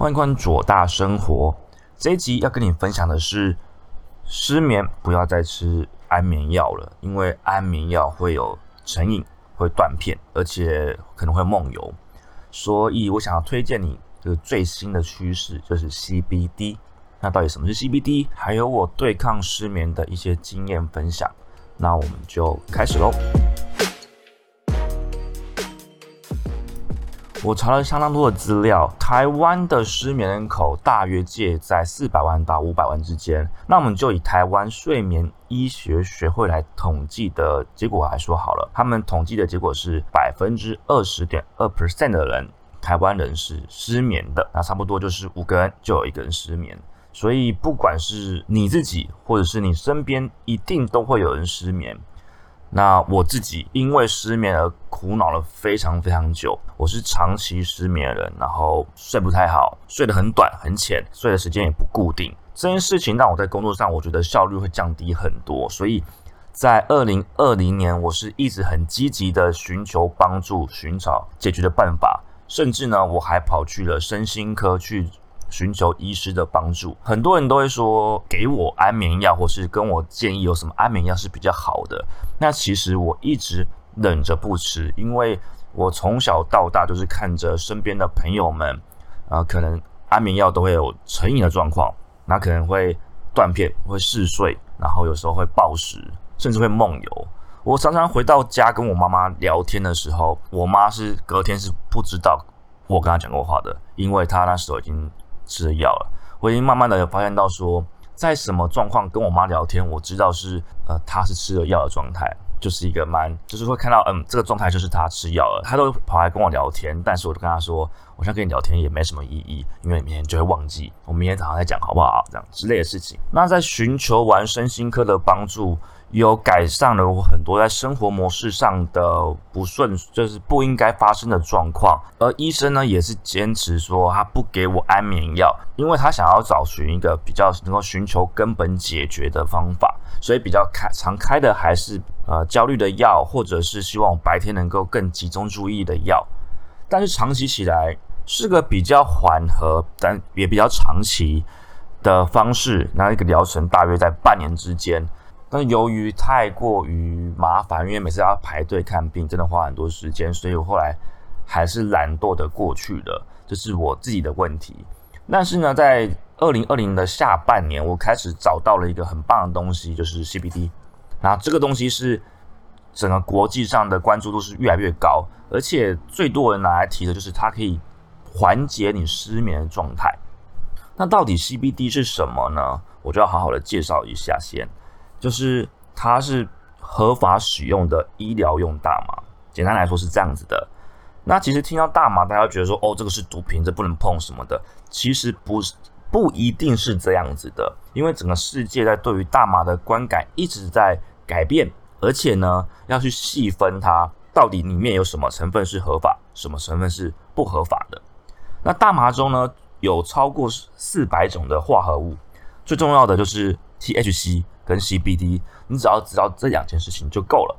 欢迎关注左大生活。这一集要跟你分享的是，失眠不要再吃安眠药了，因为安眠药会有成瘾，会断片，而且可能会梦游。所以我想要推荐你这个最新的趋势，就是 CBD。那到底什么是 CBD？还有我对抗失眠的一些经验分享。那我们就开始喽。我查了相当多的资料，台湾的失眠人口大约介在四百万到五百万之间。那我们就以台湾睡眠医学学会来统计的结果来说好了，他们统计的结果是百分之二十点二 percent 的人，台湾人是失眠的。那差不多就是五个人就有一个人失眠。所以不管是你自己，或者是你身边，一定都会有人失眠。那我自己因为失眠而苦恼了非常非常久。我是长期失眠的人，然后睡不太好，睡得很短很浅，睡的时间也不固定。这件事情让我在工作上，我觉得效率会降低很多。所以在二零二零年，我是一直很积极的寻求帮助，寻找解决的办法，甚至呢，我还跑去了身心科去。寻求医师的帮助，很多人都会说给我安眠药，或是跟我建议有什么安眠药是比较好的。那其实我一直忍着不吃，因为我从小到大就是看着身边的朋友们，啊，可能安眠药都会有成瘾的状况，那可能会断片、会嗜睡，然后有时候会暴食，甚至会梦游。我常常回到家跟我妈妈聊天的时候，我妈是隔天是不知道我跟她讲过话的，因为她那时候已经。吃了药了，我已经慢慢的有发现到说，在什么状况跟我妈聊天，我知道是呃，她是吃了药的状态，就是一个蛮，就是会看到嗯，这个状态就是她吃药了，她都跑来跟我聊天，但是我就跟她说，我现在跟你聊天也没什么意义，因为你明天就会忘记，我明天早上再讲好不好？这样之类的事情。那在寻求完身心科的帮助。有改善了我很多在生活模式上的不顺，就是不应该发生的状况。而医生呢，也是坚持说他不给我安眠药，因为他想要找寻一个比较能够寻求根本解决的方法，所以比较开常开的还是呃焦虑的药，或者是希望我白天能够更集中注意的药。但是长期起来是个比较缓和，但也比较长期的方式。那一个疗程大约在半年之间。但由于太过于麻烦，因为每次要排队看病，真的花很多时间，所以我后来还是懒惰的过去了，这是我自己的问题。但是呢，在二零二零的下半年，我开始找到了一个很棒的东西，就是 CBD。那这个东西是整个国际上的关注度是越来越高，而且最多人拿来提的就是它可以缓解你失眠的状态。那到底 CBD 是什么呢？我就要好好的介绍一下先。就是它是合法使用的医疗用大麻，简单来说是这样子的。那其实听到大麻，大家觉得说哦，这个是毒品，这不能碰什么的。其实不是，不一定是这样子的。因为整个世界在对于大麻的观感一直在改变，而且呢，要去细分它到底里面有什么成分是合法，什么成分是不合法的。那大麻中呢，有超过四百种的化合物，最重要的就是 THC。跟 CBD，你只要知道这两件事情就够了。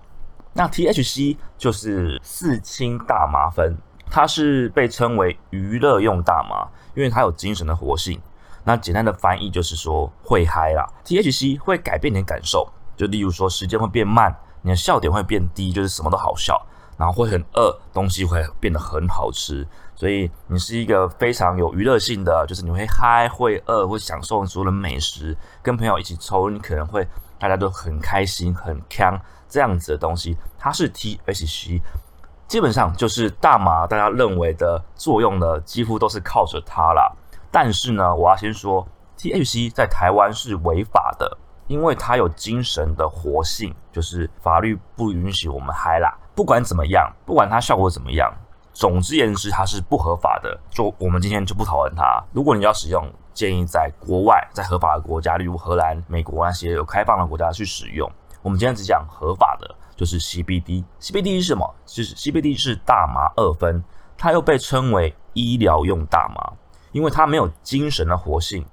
那 THC 就是四氢大麻酚，它是被称为娱乐用大麻，因为它有精神的活性。那简单的翻译就是说会嗨啦。THC 会改变你的感受，就例如说时间会变慢，你的笑点会变低，就是什么都好笑。然后会很饿，东西会变得很好吃，所以你是一个非常有娱乐性的，就是你会嗨、会饿、会享受所有的美食，跟朋友一起抽，你可能会大家都很开心、很康这样子的东西。它是 THC，基本上就是大麻，大家认为的作用呢，几乎都是靠着它啦。但是呢，我要先说，THC 在台湾是违法的，因为它有精神的活性，就是法律不允许我们嗨啦。不管怎么样，不管它效果怎么样，总之言之，它是不合法的。就我们今天就不讨论它。如果你要使用，建议在国外，在合法的国家，例如荷兰、美国那些有开放的国家去使用。我们今天只讲合法的，就是 CBD。CBD 是什么？就是 CBD 是大麻二酚，它又被称为医疗用大麻，因为它没有精神的活性，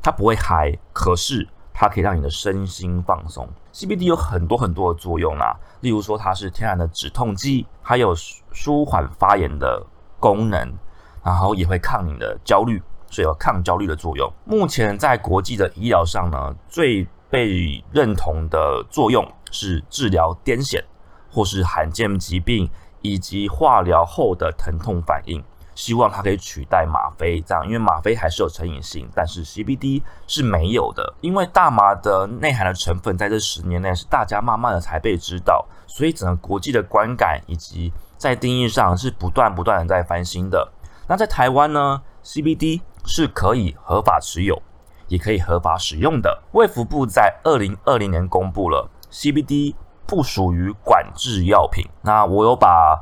它不会嗨，可是。它可以让你的身心放松。CBD 有很多很多的作用啊，例如说它是天然的止痛剂，还有舒缓发炎的功能，然后也会抗你的焦虑，所以有抗焦虑的作用。目前在国际的医疗上呢，最被认同的作用是治疗癫痫或是罕见疾病以及化疗后的疼痛反应。希望它可以取代吗啡，这样，因为吗啡还是有成瘾性，但是 CBD 是没有的。因为大麻的内涵的成分在这十年内是大家慢慢的才被知道，所以整个国际的观感以及在定义上是不断不断的在翻新的。那在台湾呢，CBD 是可以合法持有，也可以合法使用的。卫福部在二零二零年公布了 CBD 不属于管制药品。那我有把。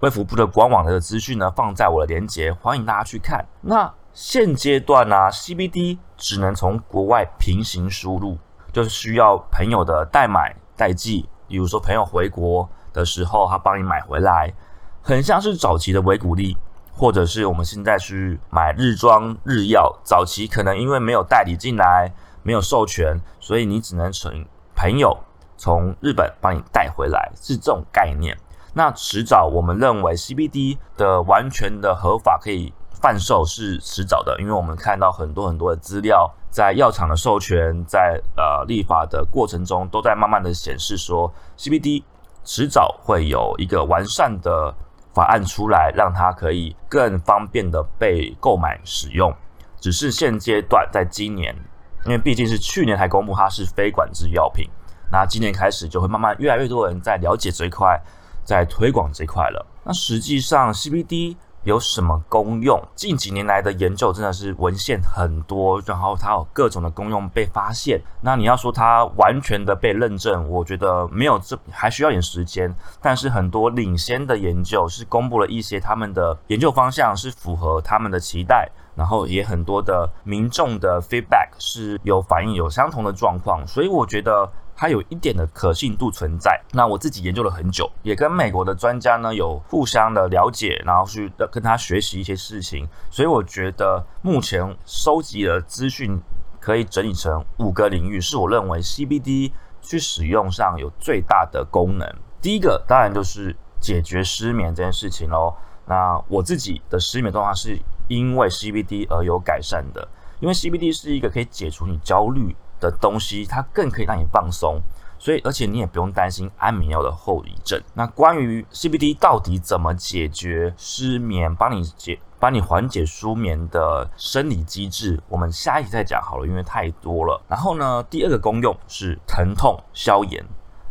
卫福部的官网的资讯呢，放在我的链接，欢迎大家去看。那现阶段呢，CBD 只能从国外平行输入，就是需要朋友的代买代寄。比如说朋友回国的时候，他帮你买回来，很像是早期的维骨力，或者是我们现在去买日装日药。早期可能因为没有代理进来，没有授权，所以你只能请朋友从日本帮你带回来，是这种概念。那迟早，我们认为 CBD 的完全的合法可以贩售是迟早的，因为我们看到很多很多的资料，在药厂的授权，在呃立法的过程中，都在慢慢的显示说，CBD 迟早会有一个完善的法案出来，让它可以更方便的被购买使用。只是现阶段，在今年，因为毕竟是去年才公布它是非管制药品，那今年开始就会慢慢越来越多人在了解这一块。在推广这块了。那实际上 CBD 有什么功用？近几年来的研究真的是文献很多，然后它有各种的功用被发现。那你要说它完全的被认证，我觉得没有，这还需要点时间。但是很多领先的研究是公布了一些他们的研究方向是符合他们的期待，然后也很多的民众的 feedback 是有反映有相同的状况，所以我觉得。它有一点的可信度存在。那我自己研究了很久，也跟美国的专家呢有互相的了解，然后去跟他学习一些事情。所以我觉得目前收集的资讯可以整理成五个领域，是我认为 CBD 去使用上有最大的功能。第一个当然就是解决失眠这件事情喽。那我自己的失眠状况是因为 CBD 而有改善的，因为 CBD 是一个可以解除你焦虑。的东西，它更可以让你放松，所以而且你也不用担心安眠药的后遗症。那关于 CBD 到底怎么解决失眠，帮你解帮你缓解失眠的生理机制，我们下一集再讲好了，因为太多了。然后呢，第二个功用是疼痛消炎，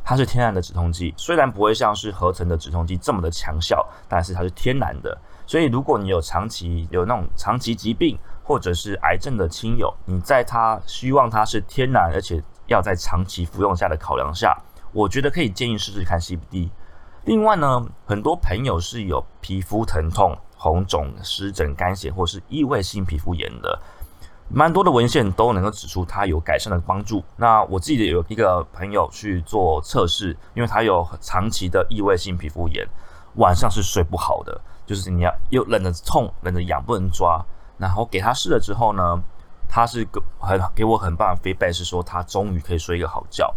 它是天然的止痛剂，虽然不会像是合成的止痛剂这么的强效，但是它是天然的。所以如果你有长期有那种长期疾病，或者是癌症的亲友，你在他希望它是天然，而且要在长期服用下的考量下，我觉得可以建议试试看 CBD。另外呢，很多朋友是有皮肤疼痛、红肿、湿疹、干癣或是异位性皮肤炎的，蛮多的文献都能够指出它有改善的帮助。那我自己有一个朋友去做测试，因为他有长期的异位性皮肤炎，晚上是睡不好的，就是你要又冷的痛、冷的痒，不能抓。然后给他试了之后呢，他是给很给我很棒的 feedback，是说他终于可以睡一个好觉。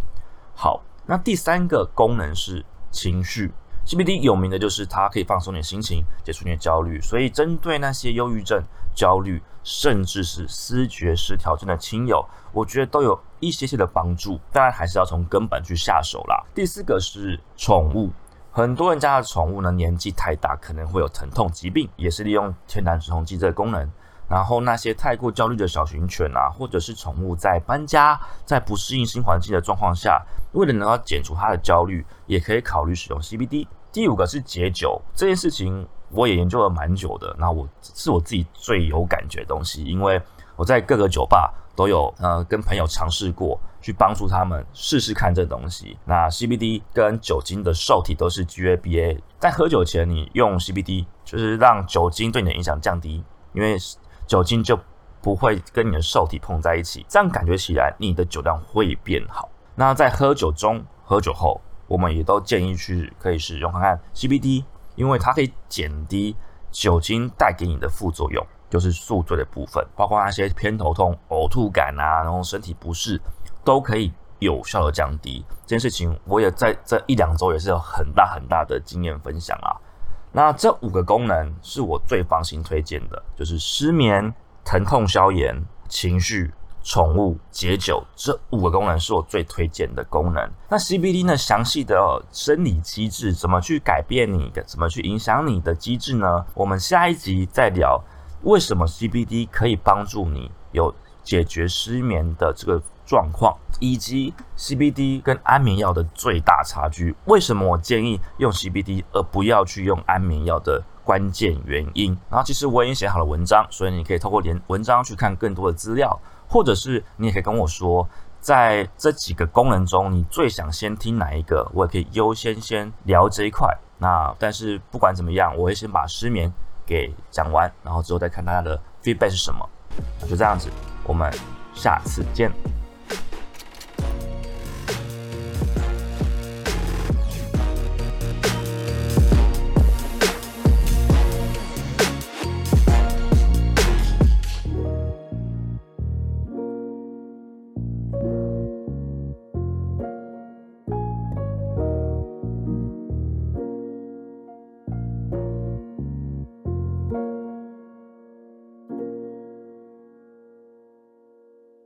好，那第三个功能是情绪，CBD 有名的就是它可以放松你的心情，解除你的焦虑。所以针对那些忧郁症、焦虑，甚至是思觉失调症的亲友，我觉得都有一些些的帮助。当然还是要从根本去下手啦。第四个是宠物。很多人家的宠物呢，年纪太大可能会有疼痛疾病，也是利用天然止痛剂这个功能。然后那些太过焦虑的小型犬啊，或者是宠物在搬家、在不适应新环境的状况下，为了能够减除它的焦虑，也可以考虑使用 CBD。第五个是解酒这件事情，我也研究了蛮久的。那我是我自己最有感觉的东西，因为我在各个酒吧都有呃跟朋友尝试过。去帮助他们试试看这东西。那 CBD 跟酒精的受体都是 GABA，在喝酒前你用 CBD，就是让酒精对你的影响降低，因为酒精就不会跟你的受体碰在一起，这样感觉起来你的酒量会变好。那在喝酒中、喝酒后，我们也都建议去可以使用看看 CBD，因为它可以减低酒精带给你的副作用，就是宿醉的部分，包括那些偏头痛、呕吐感啊，然后身体不适。都可以有效的降低这件事情，我也在这一两周也是有很大很大的经验分享啊。那这五个功能是我最放心推荐的，就是失眠、疼痛消炎、情绪。宠物解酒这五个功能是我最推荐的功能。那 CBD 呢？详细的生理机制怎么去改变你的，怎么去影响你的机制呢？我们下一集再聊为什么 CBD 可以帮助你有解决失眠的这个状况，以及 CBD 跟安眠药的最大差距。为什么我建议用 CBD 而不要去用安眠药的关键原因？然后其实我已经写好了文章，所以你可以透过连文章去看更多的资料。或者是你也可以跟我说，在这几个功能中，你最想先听哪一个？我也可以优先先聊这一块。那但是不管怎么样，我会先把失眠给讲完，然后之后再看大家的 feedback 是什么。就这样子，我们下次见。